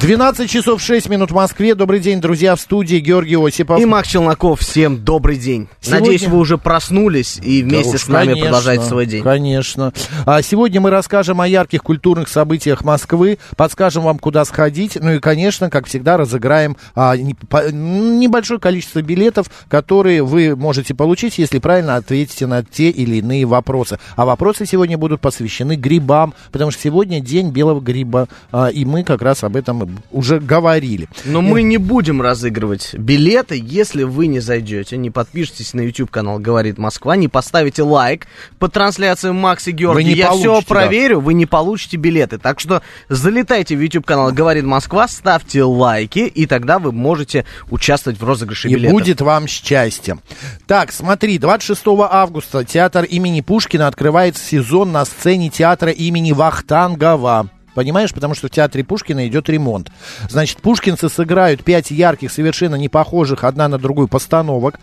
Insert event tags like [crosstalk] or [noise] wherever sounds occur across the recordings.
12 часов 6 минут в Москве. Добрый день, друзья, в студии Георгий Осипов. И Макс Челноков, всем добрый день. Сегодня- Надеюсь, вы уже проснулись и вместе Да уж, с нами конечно, продолжаете свой день. Конечно. А сегодня мы расскажем о ярких культурных событиях Москвы, подскажем вам, куда сходить, ну и, конечно, как всегда, разыграем а, не- по- небольшое количество билетов, которые вы можете получить, если правильно ответите на те или иные вопросы. А вопросы сегодня будут посвящены грибам, потому что сегодня день белого гриба, а, и мы как раз об этом уже говорили. Но мы не будем разыгрывать билеты, если вы не зайдете, не подпишетесь на YouTube канал «Говорит Москва», не поставите лайк по трансляции Макс и Георгий. Вы не Я все получите, да. проверю, вы не получите билеты. Так что залетайте в YouTube канал «Говорит Москва», ставьте лайки, и тогда вы можете участвовать в розыгрыше И билетов. будет вам счастье. Так, смотри, 26 августа театр имени Пушкина открывает сезон на сцене театра имени Вахтангова. Понимаешь, потому что в театре Пушкина идет ремонт. Значит, пушкинцы сыграют пять ярких, совершенно не похожих одна на другую постановок.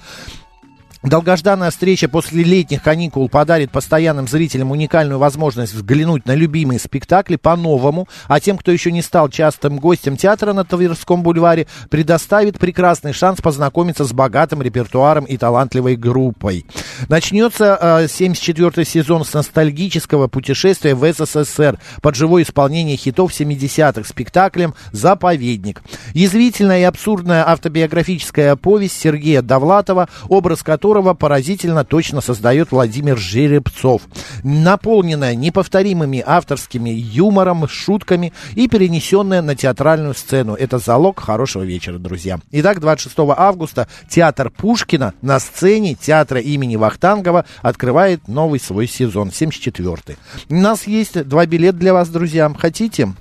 Долгожданная встреча после летних каникул подарит постоянным зрителям уникальную возможность взглянуть на любимые спектакли по-новому, а тем, кто еще не стал частым гостем театра на Тверском бульваре, предоставит прекрасный шанс познакомиться с богатым репертуаром и талантливой группой. Начнется э, 74-й сезон с ностальгического путешествия в СССР под живое исполнение хитов 70-х спектаклем «Заповедник». Язвительная и абсурдная автобиографическая повесть Сергея Довлатова, образ которого поразительно точно создает Владимир Жеребцов. Наполненная неповторимыми авторскими юмором, шутками и перенесенная на театральную сцену. Это залог хорошего вечера, друзья. Итак, 26 августа театр Пушкина на сцене театра имени Вахтангова открывает новый свой сезон, 74-й. У нас есть два билета для вас, друзья. Хотите?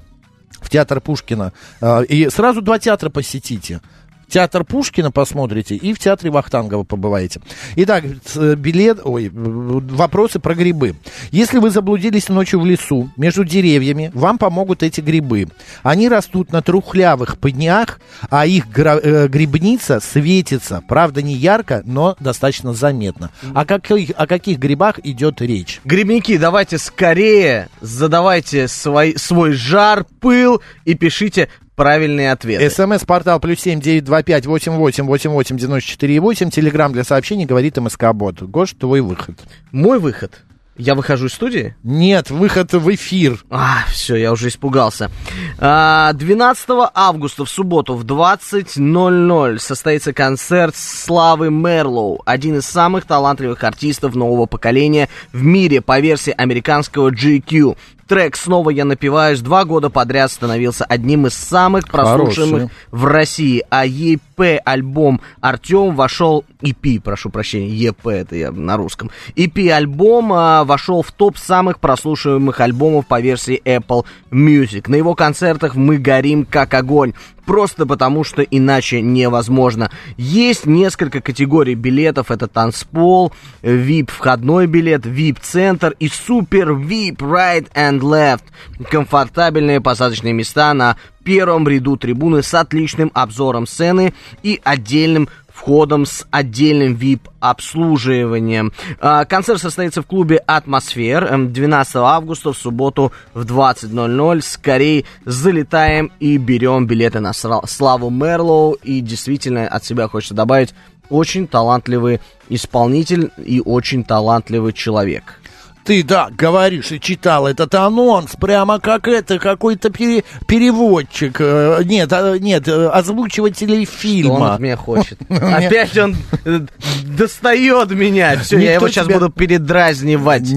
в театр Пушкина. А, И сразу два театра посетите. Театр Пушкина посмотрите и в театре Вахтангова побываете. Итак, с- билет, ой, вопросы про грибы. Если вы заблудились ночью в лесу, между деревьями, вам помогут эти грибы. Они растут на трухлявых пнях, а их э, грибница светится. Правда, не ярко, но достаточно заметно. О каких, о каких грибах идет речь? Грибники, давайте скорее задавайте свой, свой жар, пыл и пишите правильные ответы. СМС-портал плюс семь девять два пять восемь восемь восемь восемь девяносто четыре восемь. Телеграмм для сообщений говорит МСК Бот. Гош, твой выход. Мой выход. Я выхожу из студии? Нет, выход в эфир. А, все, я уже испугался. А, 12 августа в субботу в 20.00 состоится концерт Славы Мерлоу, один из самых талантливых артистов нового поколения в мире по версии американского GQ. Трек «Снова я напиваюсь» два года подряд становился одним из самых прослушиваемых Хороший. в России, а EP альбом Артем вошел EP, прошу прощения, EP это я на русском. EP альбом а, вошел в топ самых прослушиваемых альбомов по версии Apple Music. На его концертах мы горим как огонь. Просто потому, что иначе невозможно. Есть несколько категорий билетов. Это танцпол, VIP входной билет, VIP центр и супер VIP right and left. Комфортабельные посадочные места на первом ряду трибуны с отличным обзором сцены и отдельным входом с отдельным VIP-обслуживанием. А, Концерт состоится в клубе «Атмосфер» эм, 12 августа в субботу в 20.00. Скорее залетаем и берем билеты на Славу Мерлоу. И действительно от себя хочется добавить очень талантливый исполнитель и очень талантливый человек. Ты, да, говоришь и читал этот анонс, прямо как это, какой-то пере- переводчик. э, Нет, а, нет, э, озвучивателей Что он фильма. от меня хочет? [laughs] Опять он э, достает меня. Все, я его сейчас буду передразнивать.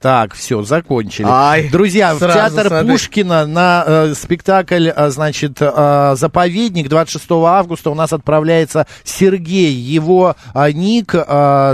Так, все, закончили. Друзья, в театр. Пушкина на спектакль, э, значит, э, «Заповедник» 26 августа у нас отправляется Сергей. Его ник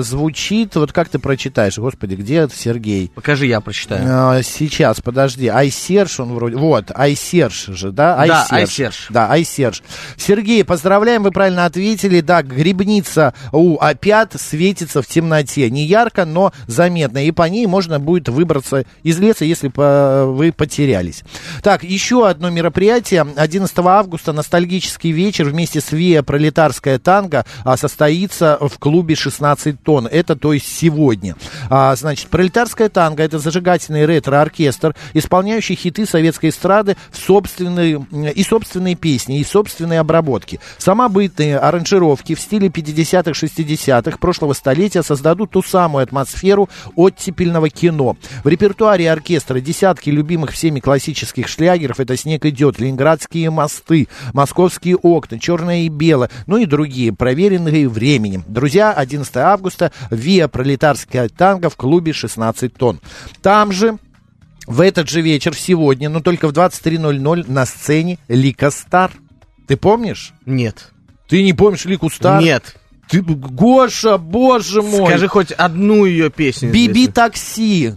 звучит, вот как ты прочитаешь, господи, где это Сергей? Покажи, я прочитаю. А, Сейчас, подожди. Айсерж он вроде... Вот, Айсерж же, да? Да, Айсерж. Айсерж. Да, Айсерж. Сергей, поздравляем, вы правильно ответили. Да, грибница у опят светится в темноте. Не ярко, но заметно. И по ней можно будет выбраться из леса, если вы потерялись. Так, еще одно мероприятие. 11 августа ностальгический вечер вместе с Виа Пролетарская танго а, состоится в клубе 16 тонн. Это то есть сегодня. А, значит, Пролетарская танго это зажигательный ретро-оркестр, исполняющий хиты советской эстрады в собственные, и собственные песни, и собственные обработки. Самобытные аранжировки в стиле 50-х, 60-х прошлого столетия создадут ту самую атмосферу оттепельного кино. В репертуаре оркестра десятки любимых всеми классических шлягеров. Это «Снег идет», «Ленинградские мосты», «Московские окна», «Черное и белое», ну и другие, проверенные временем. Друзья, 11 августа, ВИА «Пролетарская танго» в клубе 16 тонн. Там же в этот же вечер, сегодня, но только в 23.00 на сцене Лика Стар. Ты помнишь? Нет. Ты не помнишь Лику Стар? Нет. Ты, Гоша, боже мой. Скажи хоть одну ее песню. Биби такси.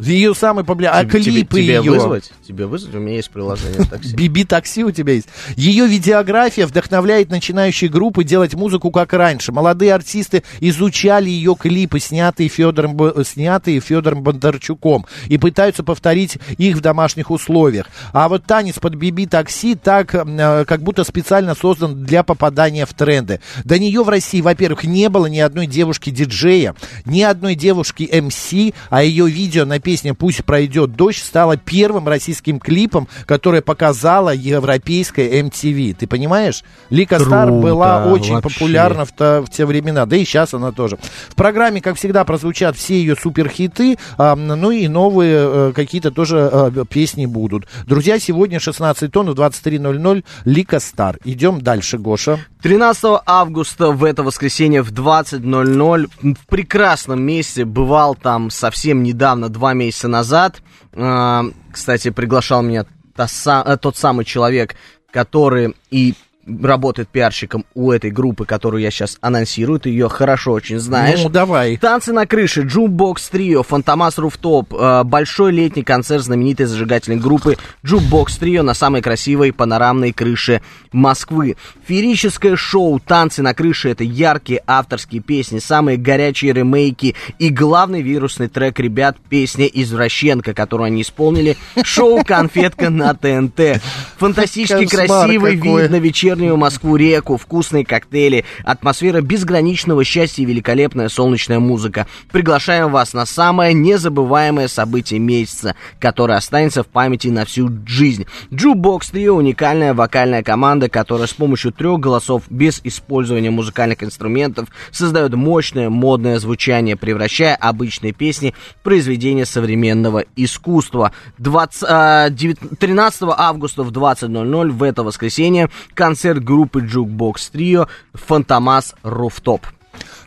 Ее самый популярный. А клипы тебе ее. вызвать? Тебе вызвать? У меня есть приложение такси. Биби такси у тебя есть. Ее видеография вдохновляет начинающие группы делать музыку как раньше. Молодые артисты изучали ее клипы, снятые Федором, снятые Федором Бондарчуком, и пытаются повторить их в домашних условиях. А вот танец под Биби такси так, э, как будто специально создан для попадания в тренды. До нее в России, во-первых, не было ни одной девушки-диджея, ни одной девушки МС, а ее видео на песне «Пусть пройдет дождь» стало первым российским клипом, которое показала европейская MTV. Ты понимаешь? Лика Стар Круто, была очень вообще. популярна в, то- в те времена, да и сейчас она тоже. В программе, как всегда, прозвучат все ее суперхиты, а, ну и новые э, какие-то тоже э, песни будут. Друзья, сегодня 16 тонн в 23.00 Лика Стар. Идем дальше, Гоша. 13 августа в это воскресенье в 20.00 в прекрасном месте бывал там совсем недавно, два месяца назад. А, Кстати, приглашал меня э, тот самый человек, который и работает пиарщиком у этой группы, которую я сейчас анонсирую. Ты ее хорошо очень знаешь. Ну, давай. Танцы на крыше, Jukebox Trio, Fantomas Rooftop, э, большой летний концерт знаменитой зажигательной группы Jukebox Trio на самой красивой панорамной крыше Москвы. Феерическое шоу «Танцы на крыше» — это яркие авторские песни, самые горячие ремейки и главный вирусный трек ребят — песня «Извращенка», которую они исполнили, шоу «Конфетка» на ТНТ. Фантастически красивый вид на вечернюю Москву реку, вкусные коктейли, атмосфера безграничного счастья и великолепная солнечная музыка. Приглашаем вас на самое незабываемое событие месяца, которое останется в памяти на всю жизнь. Jukebox Trio уникальная вокальная команда, которая с помощью трех голосов без использования музыкальных инструментов создает мощное модное звучание, превращая обычные песни в произведения современного искусства. 20, а, 9 13 августа в 20.00 в это воскресенье концерт группы Jukebox Trio Fantomas Rooftop.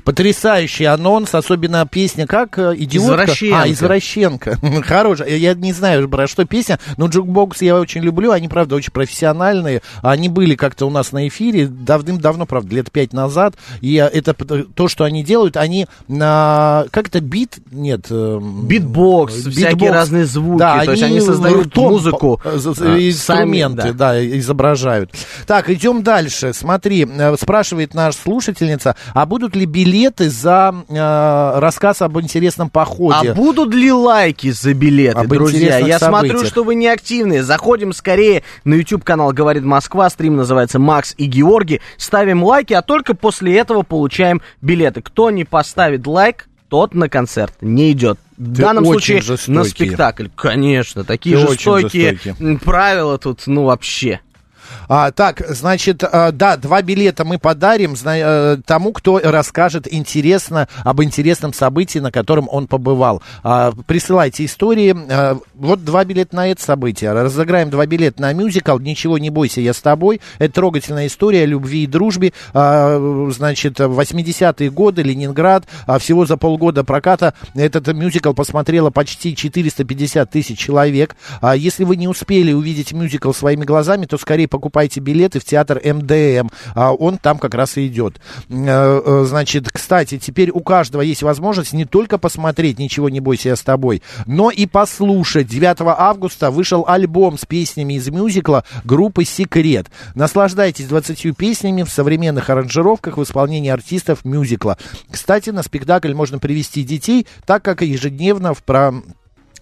Потрясающий анонс, особенно песня как э, идиотка. Извращенка. А, извращенка. [laughs] Хорошая. Я- не знаю, про что песня, но Jukebox я очень люблю. Они, правда, очень профессиональные. Они были как-то у нас на эфире давным-давно, правда, лет пять назад. И э, это то, что они делают, они на... Как это, бит? Нет. эм, Битбокс, всякие разные звуки. Да, То есть они создают ртом музыку, з- а, инструменты, сами, да. изображают. Так, идем дальше. Смотри, э, спрашивает наша слушательница, а будут ли билеты за э, рассказ об интересном походе? А будут ли лайки за билеты, Об друзья? Я смотрю, событиях. что вы не активные. Заходим скорее на YouTube канал «Говорит Москва». Стрим называется «Макс и Георгий». Ставим лайки, а только после этого получаем билеты. Кто не поставит лайк, тот на концерт не идет. В Ты данном случае жестокий. на спектакль. Конечно, такие Ты жестокие жестокий. м, правила тут, ну вообще. А, так, значит, а, да, два билета мы подарим э, тому, кто расскажет интересно об интересном событии, на котором он побывал. А, присылайте истории. А, вот два билета на это событие. Разыграем два билета на мюзикл «Ничего не бойся, я с тобой». Это трогательная история любви и дружбе. А, значит, 80-е годы, Ленинград. А, всего за полгода проката этот мюзикл посмотрело почти 450 тысяч человек. А, если вы не успели увидеть мюзикл своими глазами, то скорее покупайте билеты в театр МДМ. А, он там как раз и идет. Э, э, Значит, кстати, теперь у каждого есть возможность не только посмотреть «Ничего не бойся, я с тобой», но и послушать. 9 августа вышел альбом с песнями из мюзикла группы «Секрет». Наслаждайтесь 20 песнями в современных аранжировках в исполнении артистов мюзикла. Кстати, на спектакль можно привести детей, так как ежедневно в про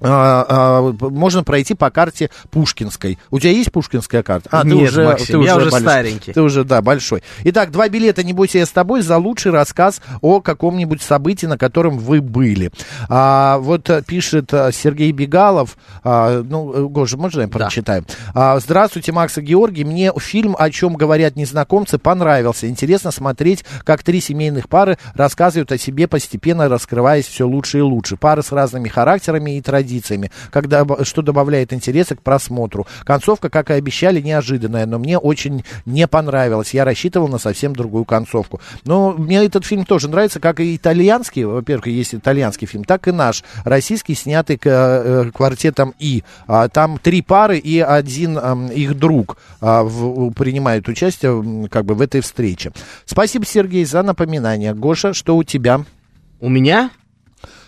можно пройти по карте Пушкинской. У тебя есть Пушкинская карта? А, Нет, Максим, я уже старенький. Ты уже, да, большой. Итак, два билета «Не бойся, я с тобой» за лучший рассказ о каком-нибудь событии, на котором вы были. А, вот э, пишет э, Сергей Бегалов, а, ну, э, Гоша, можно я прочитаю? А, Здравствуйте, Макс и Георгий. Мне фильм «О чем говорят незнакомцы» понравился. Интересно смотреть, как три семейных пары рассказывают о себе, постепенно раскрываясь все лучше и лучше. Пары с разными характерами и традициями, когда, что добавляет интереса к просмотру. Концовка, как и обещали, неожиданная, но мне очень не понравилась. Я рассчитывал на совсем другую концовку. Но мне этот фильм тоже нравится, как и итальянский, во-первых, есть итальянский фильм, так и наш, российский, снятый э, квартетом И. А, Там три пары и один ам, их друг а, принимают участие как бы в этой встрече. Спасибо, Сергей, за напоминание. Гоша, что у тебя? У меня?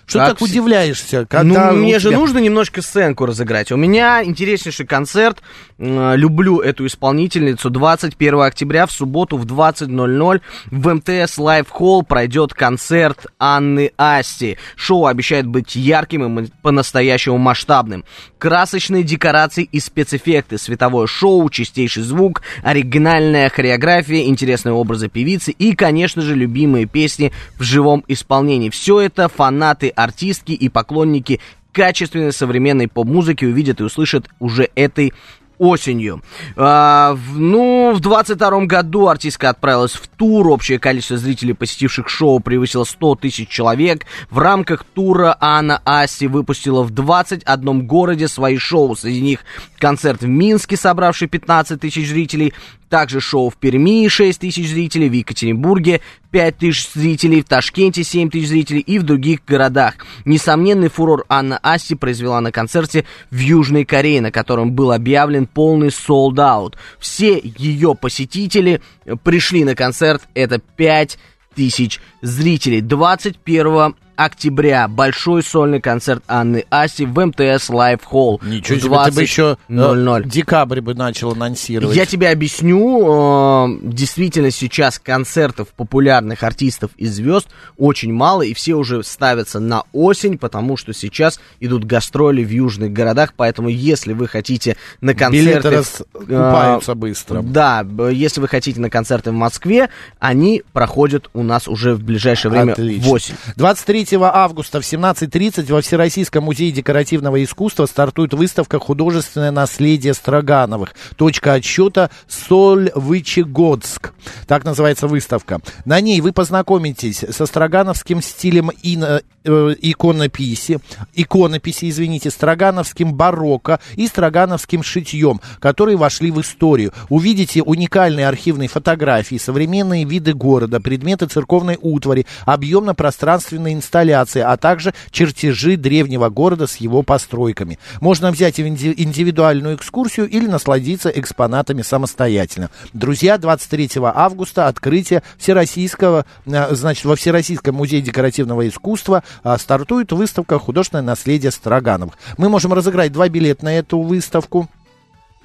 Что так вс- удивляешься? Когда ну, мне же тебя- нужно немножко сценку разыграть. У меня интереснейший концерт. Люблю эту исполнительницу. 21 октября в субботу в 20.00 в МТС Лайв Холл пройдет концерт Анны Асти. Шоу обещает быть ярким и по-настоящему масштабным. Красочные декорации и спецэффекты, световое шоу, чистейший звук, оригинальная хореография, интересные образы певицы и, конечно же, любимые песни в живом исполнении. Все это фанаты, артистки и поклонники качественной современной поп-музыки увидят и услышат уже этой осенью. А, в- ну, в 22 году артистка отправилась в тур. Общее количество зрителей, посетивших шоу, превысило 100 тысяч человек. В рамках тура Анна Асти выпустила в 21 городе свои шоу. Среди них концерт в Минске, собравший 15 тысяч зрителей. Также шоу в Перми 6 тысяч зрителей, в Екатеринбурге 5 тысяч зрителей, в Ташкенте 7 тысяч зрителей и в других городах. Несомненный фурор Анна Асти произвела на концерте в Южной Корее, на котором был объявлен полный sold-out. Все ее посетители э, пришли на концерт, это 5 тысяч зрителей. 21 октября большой сольный концерт Анны Асти в МТС Лайв Холл. Ничего себе, ты бы еще э, 20:00. декабрь бы начал анонсировать. Я тебе объясню, э, действительно сейчас концертов популярных артистов и звезд очень мало, и все уже ставятся на осень, потому что сейчас идут гастроли в южных городах, поэтому если вы хотите на концерты... Билеты э, раскупаются быстро. Да, если вы хотите на концерты в Москве, они проходят у нас уже в ближайшее время Отлично. в осень. 23 августа в 17.30 во Всероссийском музее декоративного искусства стартует выставка «Художественное наследие Строгановых». Точка отсчета Сольвычегодск. Так называется выставка. На ней вы познакомитесь со строгановским стилем ино- э, иконописи, иконописи, извините, строгановским барокко и строгановским шитьем, которые вошли в историю. Увидите уникальные архивные фотографии, современные виды города, предметы церковной утвари, объемно-пространственные инсталляции, а также чертежи древнего города с его постройками. Можно взять инди- индивидуальную экскурсию или насладиться экспонатами самостоятельно. Друзья, 23 августа открытие Всероссийского, э, значит, во Всероссийском музее декоративного искусства а, стартует выставка «Художественное наследие Строгановых». Мы можем разыграть два билета на эту выставку.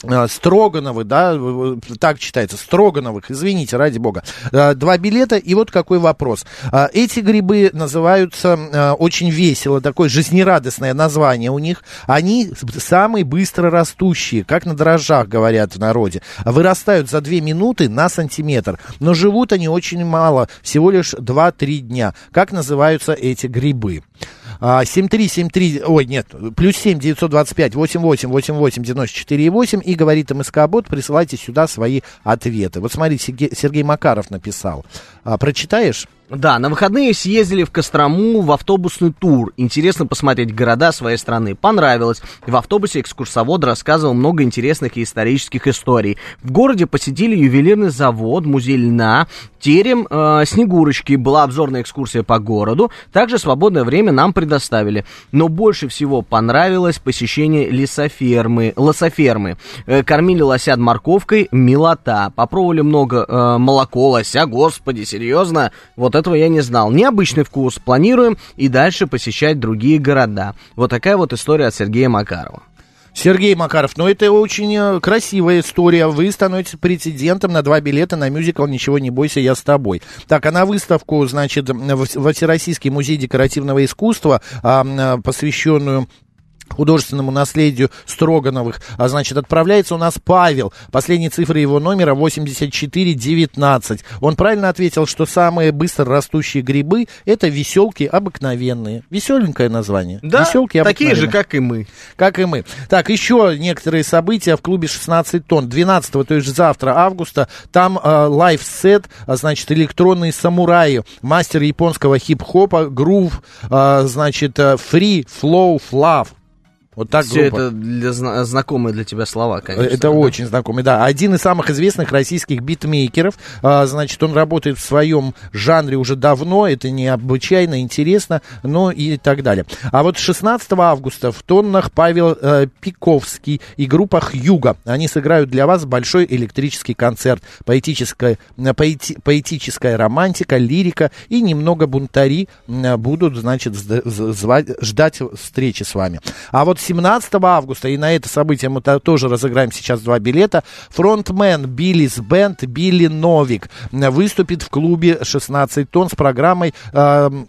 А, Строгановы, да, так читается, Строгановых, извините, ради бога. А, Два билета, и вот какой вопрос. А, Эти грибы называются очень весело, такое жизнерадостное название у них. Они самые быстро растущие, как на дрожжах, говорят в народе. Вырастают за две минуты на сантиметр, но живут они очень мало, всего лишь 2-3 дня. Как называются эти грибы? А, 7373, ой, нет, плюс 7 925 88 88 94 8 и говорит МСК Бот, присылайте сюда свои ответы. Вот смотрите, Сергей, Сергей Макаров написал. А, прочитаешь? Да, на выходные съездили в Кострому в автобусный тур. Интересно посмотреть города своей страны. Понравилось. В автобусе экскурсовод рассказывал много интересных и исторических историй. В городе посетили ювелирный завод, музей льна, терем э, Снегурочки. Была обзорная экскурсия по городу. Также свободное время нам предоставили. Но больше всего понравилось посещение лесофермы. Лософермы. Э, кормили лосят морковкой, милота. Попробовали много э, молоко лося. Господи, серьезно? Вот этого я не знал. Необычный вкус. Планируем и дальше посещать другие города. Вот такая вот история от Сергея Макарова. Сергей Макаров, ну это очень э, красивая история. Вы становитесь прецедентом на два билета на мюзикл «Ничего не бойся, я с тобой». Так, а на выставку, значит, во Всероссийский музей декоративного искусства, а, посвященную художественному наследию Строгановых, а значит, отправляется у нас Павел. Последние цифры его номера 8419. Он правильно ответил, что самые быстро растущие грибы это веселки обыкновенные. Веселенькое название. Да, веселки такие же, как и мы. Как и мы. Так, еще некоторые события в клубе 16 тонн. 12 то есть завтра, августа, там э, лайфсет, а, значит, электронные самураи, мастер японского хип-хопа, грув, э, значит, free, flow, fluff. Вот так Все группа. это для, зна- знакомые для тебя слова, конечно. Это да. очень знакомый, да. Один из самых известных российских битмейкеров. А, значит, он работает в своем жанре уже давно. Это необычайно интересно, ну и так далее. А вот 16 августа в тоннах Павел э, Пиковский и группа Хьюга. Они сыграют для вас большой электрический концерт. Поэтическая, поэти, поэтическая романтика, лирика и немного бунтари будут, значит, звать, ждать встречи с вами. А вот 17 августа, и на это событие мы то- тоже разыграем сейчас два билета, фронтмен Биллис Бенд Билли Новик выступит в клубе 16 тонн с программой эм,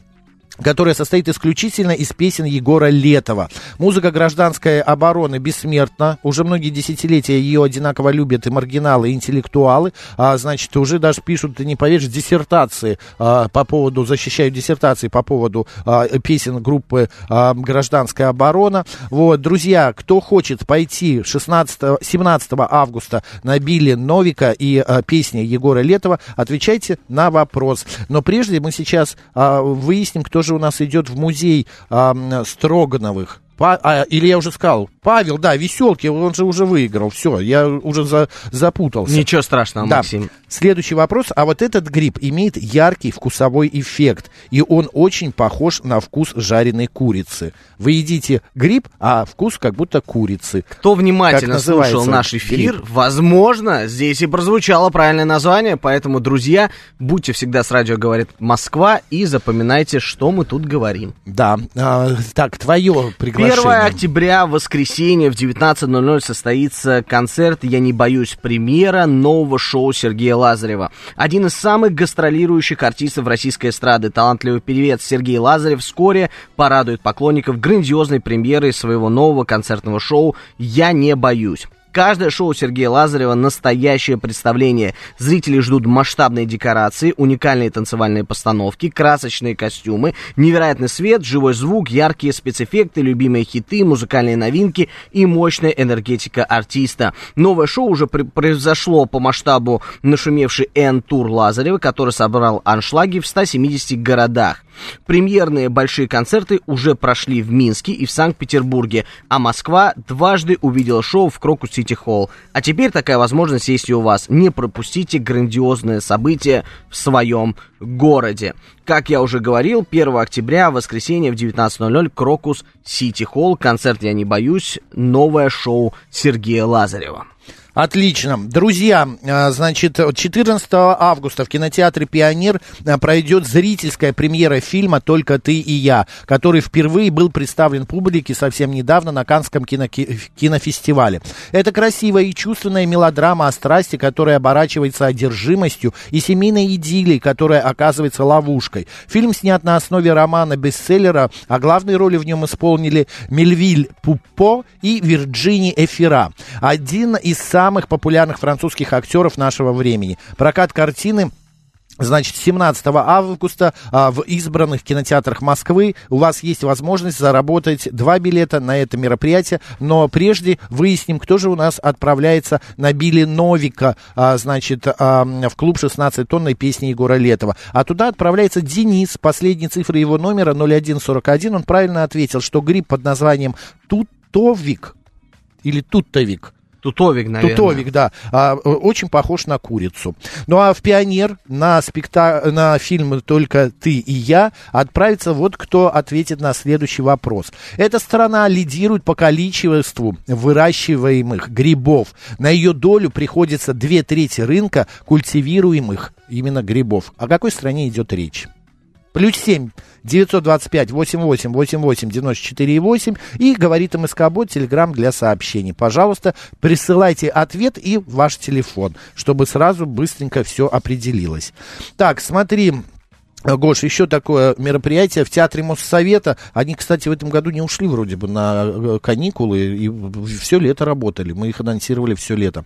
которая состоит исключительно из песен Егора Летова. Музыка гражданской обороны бессмертна. Уже многие десятилетия ее одинаково любят и маргиналы, и интеллектуалы. А, значит, уже даже пишут, ты не поверишь, диссертации а, по поводу, защищают диссертации по поводу а, песен группы а, гражданская оборона. Вот, друзья, кто хочет пойти 16, 17 августа на Билли Новика и а, песни Егора Летова, отвечайте на вопрос. Но прежде мы сейчас а, выясним, кто же у нас идет в музей Строгановых. Па- а, или я уже сказал, Павел, да, веселки, он же уже выиграл. Все, я уже за- запутался. Ничего страшного, Да. Максим. Следующий вопрос. А вот этот гриб имеет яркий вкусовой эффект, и он очень похож на вкус жареной курицы. Вы едите гриб, а вкус как будто курицы. Кто внимательно слушал наш эфир, гриб? возможно, здесь и прозвучало правильное название, поэтому, друзья, будьте всегда с радио «Говорит Москва» и запоминайте, что мы тут говорим. Да. А, так, твое приглашение. 1 октября, воскресенье, в 19.00 состоится концерт «Я не боюсь» премьера нового шоу Сергея Лазарева. Один из самых гастролирующих артистов российской эстрады, талантливый певец Сергей Лазарев вскоре порадует поклонников грандиозной премьерой своего нового концертного шоу «Я не боюсь». Каждое шоу Сергея Лазарева – настоящее представление. Зрители ждут масштабные декорации, уникальные танцевальные постановки, красочные костюмы, невероятный свет, живой звук, яркие спецэффекты, любимые хиты, музыкальные новинки и мощная энергетика артиста. Новое шоу уже произошло по масштабу нашумевший N-тур Лазарева, который собрал аншлаги в 170 городах. Премьерные большие концерты уже прошли в Минске и в Санкт-Петербурге, а Москва дважды увидела шоу в Крокус Сити Холл. А теперь такая возможность есть и у вас. Не пропустите грандиозное событие в своем городе. Как я уже говорил, 1 октября, воскресенье в 19.00, Крокус Сити Холл, концерт «Я не боюсь», новое шоу Сергея Лазарева. Отлично. Друзья, а, значит, 14 августа в кинотеатре «Пионер» а, пройдет зрительская премьера фильма «Только ты и я», который впервые был представлен публике совсем недавно на Канском кино- кинофестивале. Это красивая и чувственная мелодрама о страсти, которая оборачивается одержимостью, и семейной идиллией, которая оказывается ловушкой. Фильм снят на основе романа-бестселлера, а главные роли в нем исполнили Мельвиль Пупо и Вирджини Эфира. Один из самых популярных французских актеров нашего времени. Прокат картины Значит, 17 августа а, в избранных кинотеатрах Москвы у вас есть возможность заработать два билета на это мероприятие, но прежде выясним, кто же у нас отправляется на Билли Новика, а, значит, а, в клуб 16 тонной песни Егора Летова. А туда отправляется Денис, последние цифры его номера 0141, он правильно ответил, что гриб под названием Тутовик или Туттовик – Тутовик, наверное. Тутовик, да. А, очень похож на курицу. Ну а в «Пионер» на, спекта... на фильм «Только ты и я» отправится вот кто ответит на следующий вопрос. Эта страна лидирует по количеству выращиваемых грибов. На ее долю приходится две трети рынка культивируемых именно грибов. О какой стране идет речь? Плюс 7 925 88 88 94 8 и говорит МСК Бот, телеграмм для сообщений. Пожалуйста, присылайте ответ и ваш телефон, чтобы сразу быстренько все определилось. Так, смотри, Гош, еще такое мероприятие в Театре Моссовета. Они, кстати, в этом году не ушли вроде бы на э, каникулы и все лето работали. Мы их анонсировали все лето.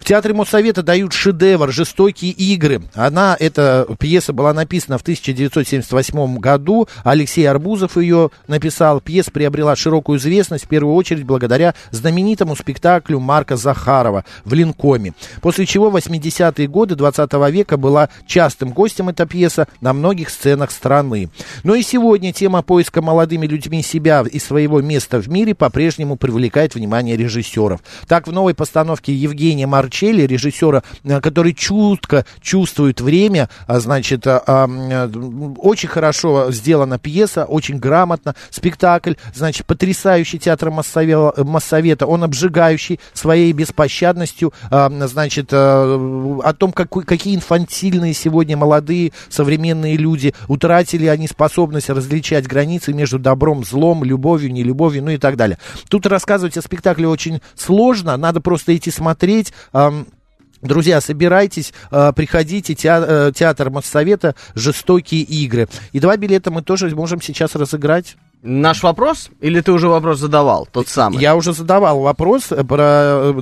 В Театре Моссовета дают шедевр «Жестокие игры». Она, эта пьеса была написана в 1978 году. Алексей Арбузов ее написал. Пьеса приобрела широкую известность в первую очередь благодаря знаменитому спектаклю Марка Захарова в Линкоме. После чего в 80-е годы 20 века была частым гостем эта пьеса на многих сценах страны. Но и сегодня тема поиска молодыми людьми себя и своего места в мире по-прежнему привлекает внимание режиссеров. Так, в новой постановке Евгения Марчелли, режиссера, э, который чутко чувствует время, а, значит, а, а, очень хорошо сделана пьеса, очень грамотно, спектакль, значит, потрясающий театр Моссовета, он обжигающий своей беспощадностью, значит, э, о том, как, какие инфантильные сегодня молодые современные современные люди, утратили они способность различать границы между добром, злом, любовью, нелюбовью, ну и так далее. Тут рассказывать о спектакле очень сложно, надо просто идти смотреть. Друзья, собирайтесь, э, приходите, э, театр Моссовета «Жестокие игры». И два билета мы тоже можем сейчас разыграть. Наш вопрос? Или ты уже вопрос задавал, тот самый? Я уже задавал вопрос про...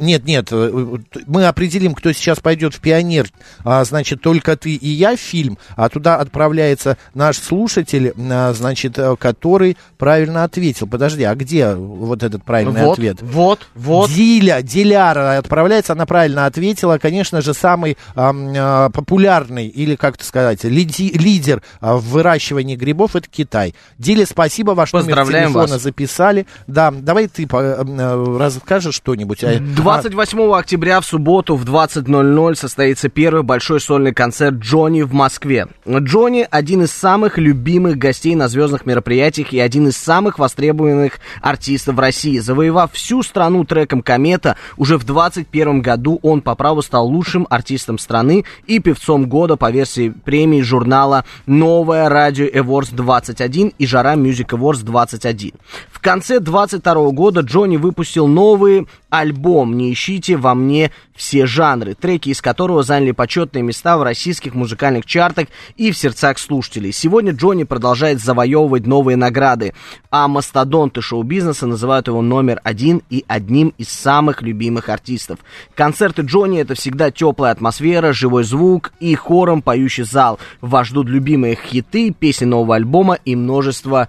Нет, нет, мы определим, кто сейчас пойдет в «Пионер», а, значит, только ты и я фильм, а туда отправляется наш слушатель, а, значит, который правильно ответил. Подожди, а где вот этот правильный вот, ответ? Вот, вот. Диля, Диляра отправляется, она правильно ответила. Конечно же, самый а, популярный, или, как это сказать, лиди, лидер в выращивании грибов, это Китай. Диля спасибо, ваш номер телефона вас. записали. Да, давай ты э, э, расскажешь что-нибудь. 28 а, октября в субботу в 20.00 состоится первый большой сольный концерт Джонни в Москве. Джонни один из самых любимых гостей на звездных мероприятиях и один из самых востребованных артистов в России. Завоевав всю страну треком «Комета», уже в 2021 году он по праву стал лучшим артистом страны и певцом года по версии премии журнала «Новое радио Awards 21» и «Жара Music Awards 21. В конце 22 года Джонни выпустил новый альбом «Не ищите во мне все жанры», треки из которого заняли почетные места в российских музыкальных чартах и в сердцах слушателей. Сегодня Джонни продолжает завоевывать новые награды, а мастодонты шоу-бизнеса называют его номер один и одним из самых любимых артистов. Концерты Джонни — это всегда теплая атмосфера, живой звук и хором поющий зал. Вас ждут любимые хиты, песни нового альбома и множество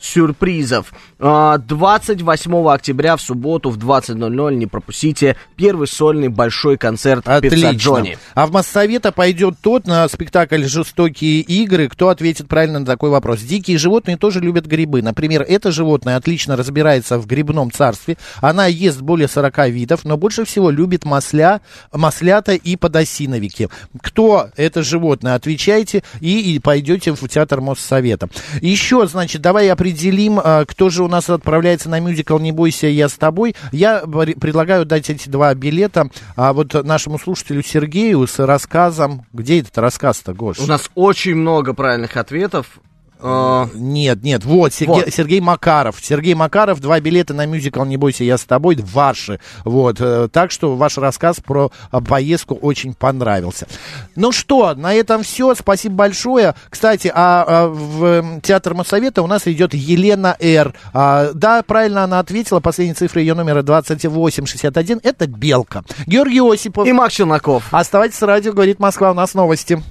сюрпризов. 28 а, октября в субботу в 20.00 не пропустите первый сольный большой концерт Отлично. Джонни. А в Моссовета пойдет тот на спектакль «Жестокие игры», кто ответит правильно на такой вопрос. Дикие животные тоже любят грибы. Например, это животное отлично разбирается в грибном царстве. Она ест более 40 видов, но больше всего любит масля, маслята и подосиновики. Кто это животное? Отвечайте и, и пойдете в театр Моссовета. Еще, значит, давай определим определим, а, кто же у нас отправляется на мюзикл «Не бойся, я с тобой». Я предлагаю дать эти два билета а вот нашему слушателю Сергею с рассказом. Где этот рассказ-то, Гош? У нас очень много правильных ответов. Uh, нет, нет, вот Сергей, вот Сергей Макаров. Сергей Макаров, два билета на мюзикл «Не бойся, я с тобой», ваши. Вот, э, так что ваш рассказ про поездку очень понравился. Ну что, на этом все. Спасибо большое. Кстати, а, а в Театр Моссовета у нас идет Елена Р. А, да, правильно она ответила. Последняя цифра ее номера 2861. Это Белка. Георгий Осипов. И Макс Челноков. Оставайтесь с радио, говорит Москва. У нас новости.